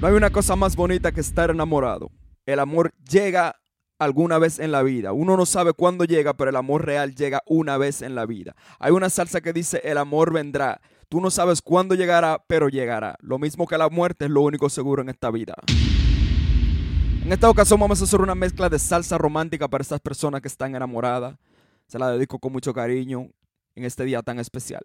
No hay una cosa más bonita que estar enamorado. El amor llega alguna vez en la vida. Uno no sabe cuándo llega, pero el amor real llega una vez en la vida. Hay una salsa que dice, el amor vendrá. Tú no sabes cuándo llegará, pero llegará. Lo mismo que la muerte es lo único seguro en esta vida. En esta ocasión vamos a hacer una mezcla de salsa romántica para estas personas que están enamoradas. Se la dedico con mucho cariño en este día tan especial.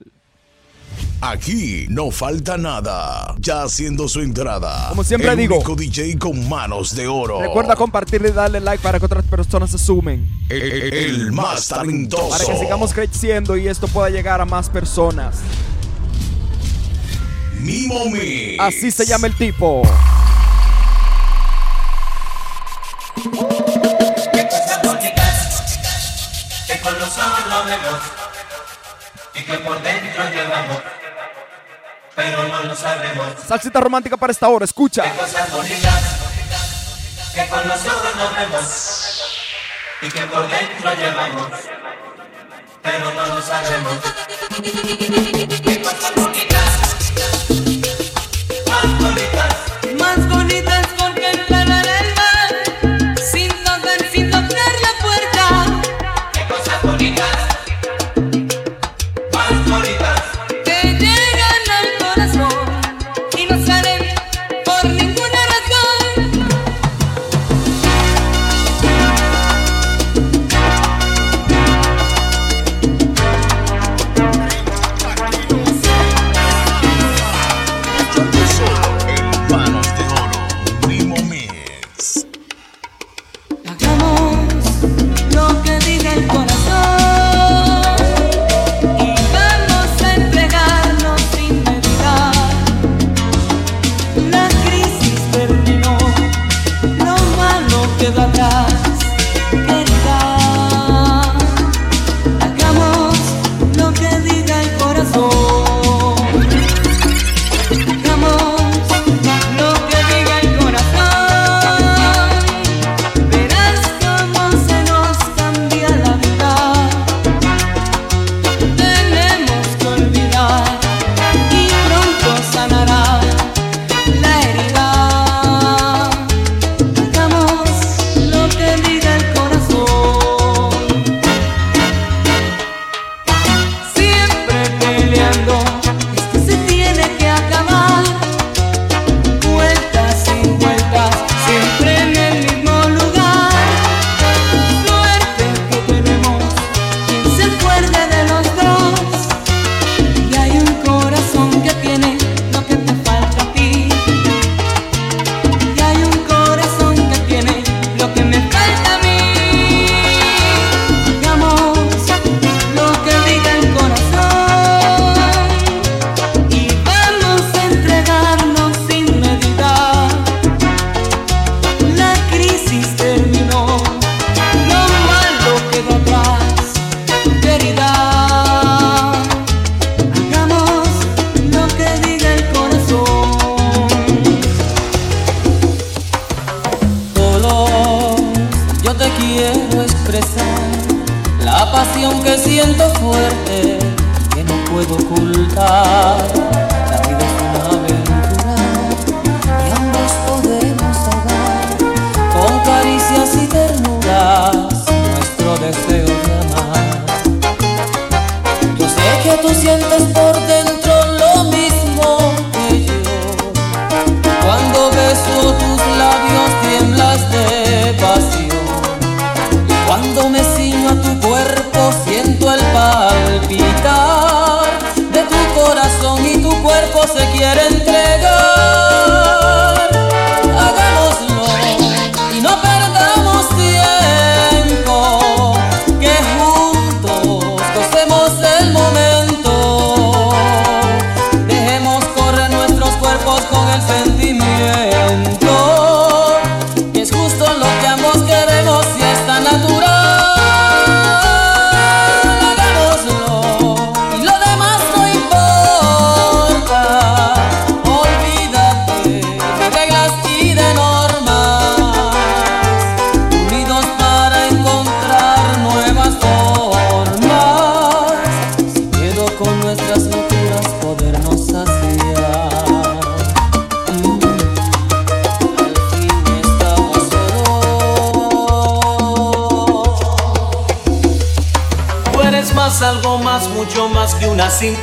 Aquí no falta nada. Ya haciendo su entrada. Como siempre el digo. único DJ con manos de oro. Recuerda compartirle y darle like para que otras personas se sumen. El, el más talentoso. Para que sigamos creciendo y esto pueda llegar a más personas. Mimo Mix. Así se llama el tipo. Que con los ojos no vemos y que por dentro llevamos, pero no lo sabemos. Salsita romántica para esta hora, escucha. Qué cosas bonitas que con los ojos no vemos y que por dentro llevamos, pero no lo sabemos. Qué cosas bonitas, más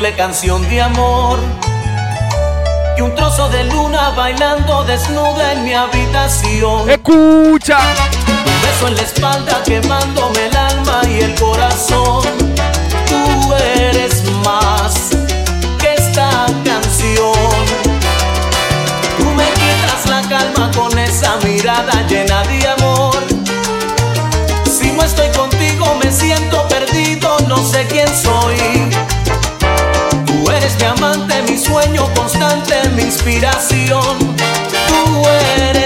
simple canción de amor y un trozo de luna bailando desnuda en mi habitación. Escucha. Un beso en la espalda quemándome el alma y el corazón. Tú eres más inspiración, tú eres.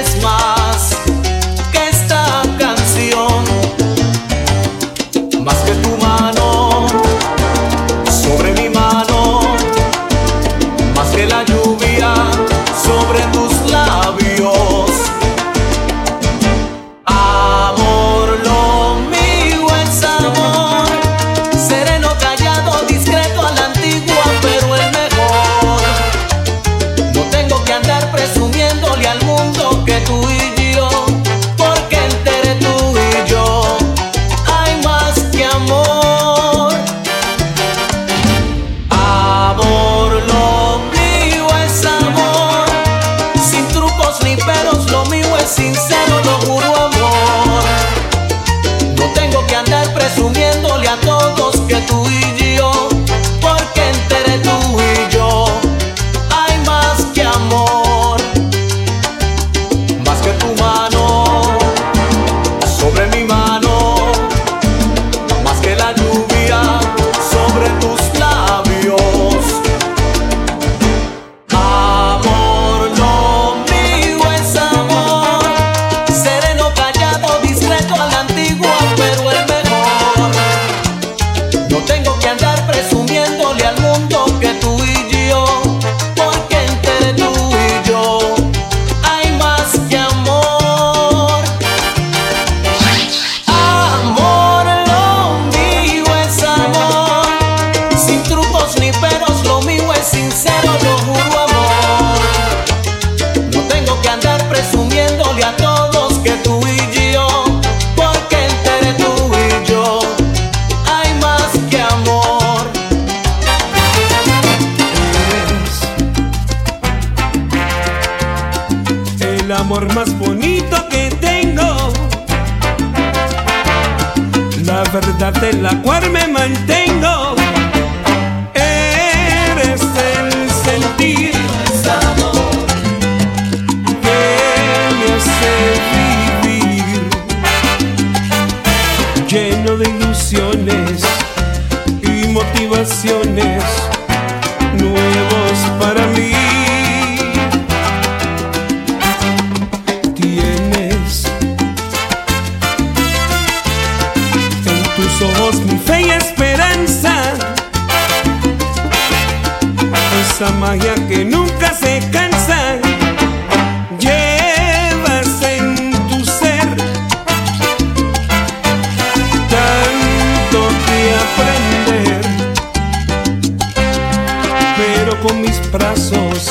brazos,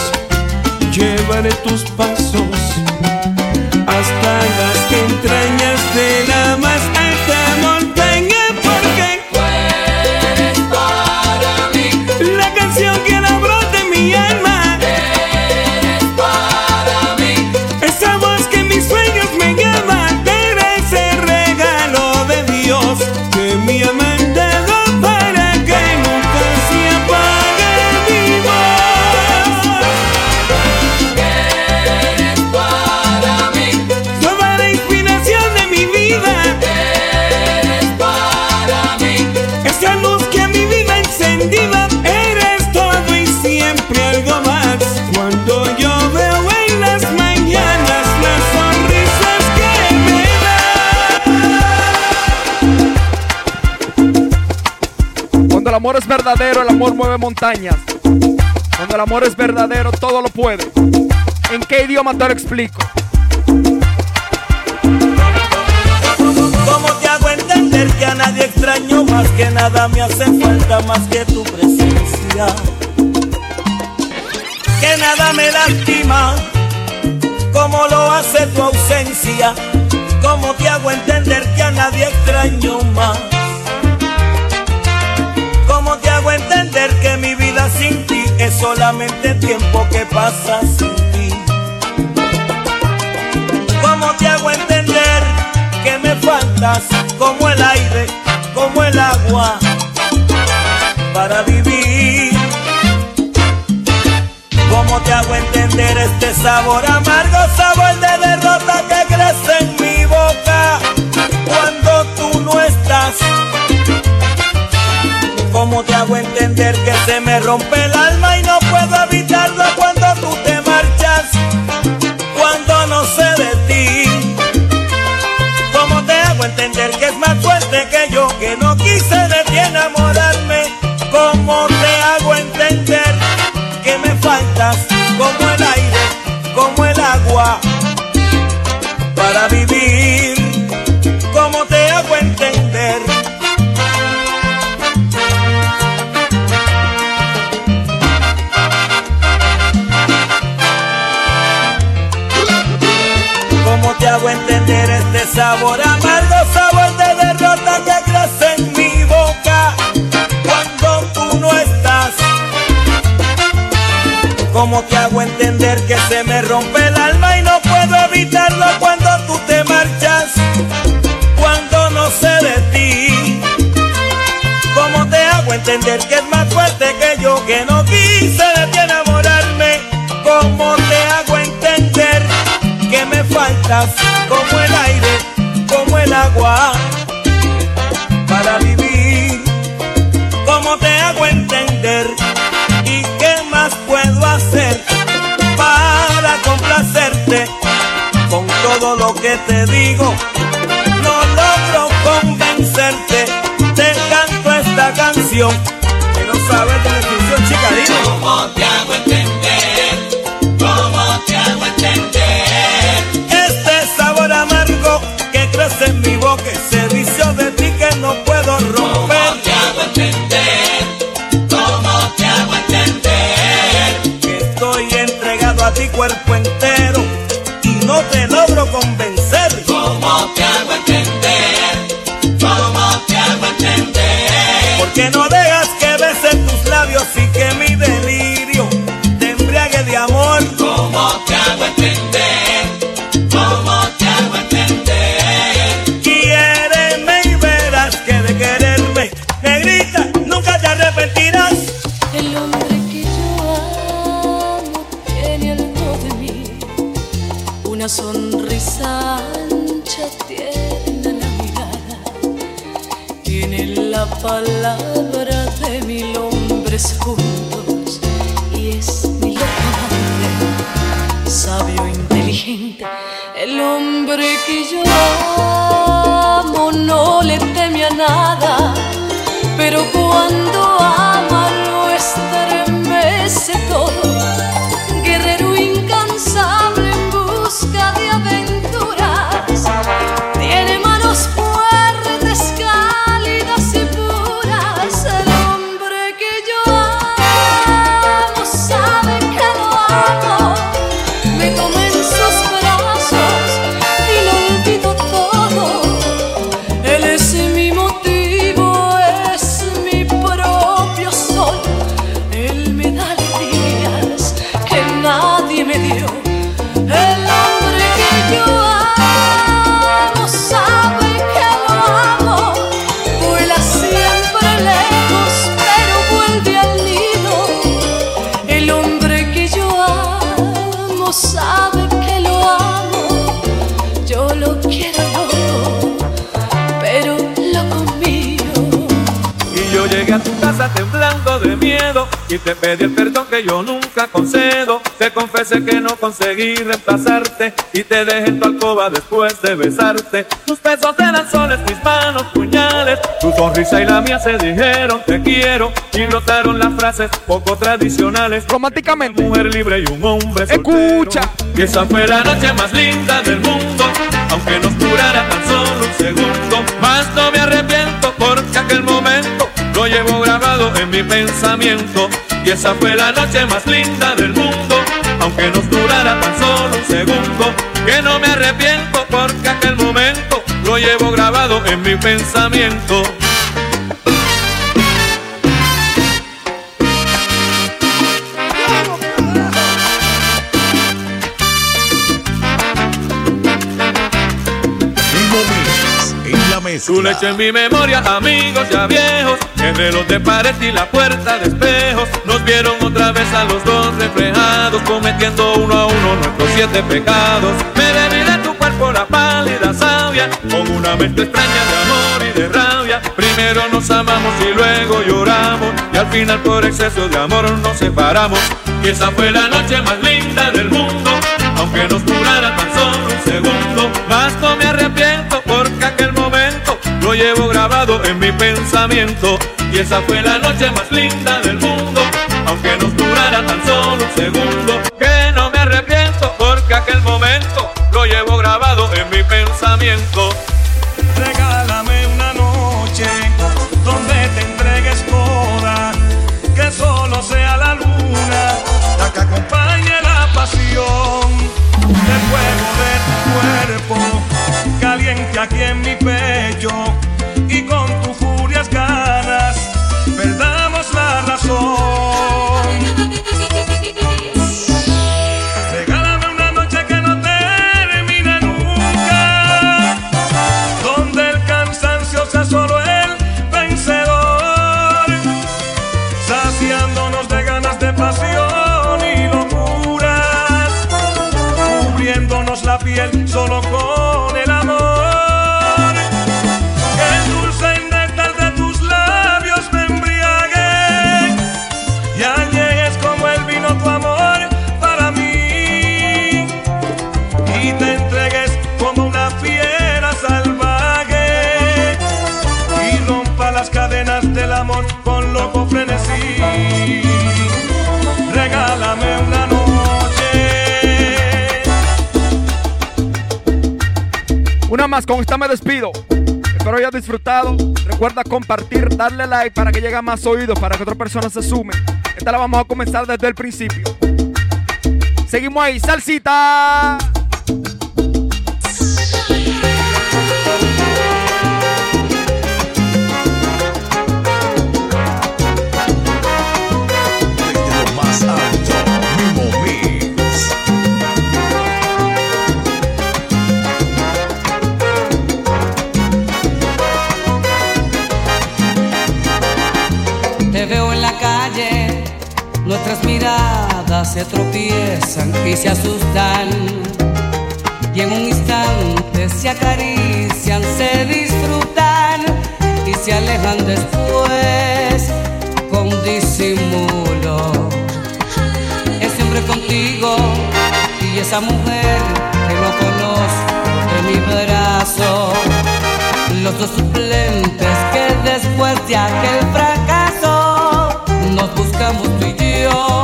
llevaré tus pasos. El amor es verdadero, el amor mueve montañas. Cuando el amor es verdadero, todo lo puede. ¿En qué idioma te lo explico? ¿Cómo te hago entender que a nadie extraño? Más que nada me hace falta más que tu presencia. Que nada me lastima, como lo hace tu ausencia. ¿Cómo te hago entender que a nadie extraño más? debo entender que mi vida sin ti es solamente tiempo que pasa sin ti. ¿Cómo te hago entender que me faltas como el aire, como el agua para vivir? ¿Cómo te hago entender este sabor amargo? Se me rompe el ¿Cómo te hago entender este sabor amargo, sabor de derrota que crece en mi boca cuando tú no estás? ¿Cómo te hago entender que se me rompe el alma y no puedo evitarlo cuando tú te marchas? Cuando no sé de ti. ¿Cómo te hago entender que es más fuerte que yo, que no quise de ti como el aire, como el agua para vivir? ¿Cómo te hago entender? ¿Y qué más puedo hacer para complacerte con todo lo que te digo? No logro convencerte, te canto esta canción que no sabes de la chica, dime. ¿Cómo te hago ti cuerpo entero sabio, inteligente. El hombre que yo amo no le teme a nada pero cuando ama lo estremece y te pedí el perdón que yo nunca concedo. Te confesé que no conseguí reemplazarte y te dejé en tu alcoba después de besarte. Tus besos eran soles, mis manos puñales. Tu sonrisa y la mía se dijeron te quiero y notaron las frases poco tradicionales. Románticamente. Mujer libre y un hombre soltero. Escucha. Y esa fue la noche más linda del mundo, aunque nos durara tan solo un segundo. Más no me arrepiento porque aquel momento lo llevo grabado en mi pensamiento. Y esa fue la noche más linda del mundo, aunque nos durara tan solo un segundo. Que no me arrepiento porque aquel momento lo llevo grabado en mi pensamiento. Mezcla. Tu en mi memoria, amigos ya viejos, entre los de pared y la puerta de espejos, nos vieron otra vez a los dos reflejados, cometiendo uno a uno nuestros siete pecados. Me bebí de tu cuerpo la pálida savia, con una mente extraña de amor y de rabia. Primero nos amamos y luego lloramos, y al final por exceso de amor nos separamos. Y esa fue la noche más linda del mundo, aunque nos durara tan solo un segundo. No me arrepiento porque aquel momento llevo grabado en mi pensamiento. Y esa fue la noche más linda del mundo, aunque nos durara tan solo un segundo. Que no me arrepiento porque aquel momento lo llevo grabado en mi pensamiento. Regálame una noche donde te entregues toda, que solo sea la luna la que acompañe la pasión del fuego de tu cuerpo, caliente aquí en mi pecho solo con con esta me despido. Espero hayas disfrutado. Recuerda compartir, darle like para que llegue a más oídos, para que otras personas se sumen. Esta la vamos a comenzar desde el principio. Seguimos ahí, salsita. Veo en la calle, nuestras miradas se tropiezan y se asustan. Y en un instante se acarician, se disfrutan y se alejan después con disimulo. Ese hombre contigo y esa mujer que no conozco de mi brazo los dos suplentes que después de aquel fracaso buscamos tú y yo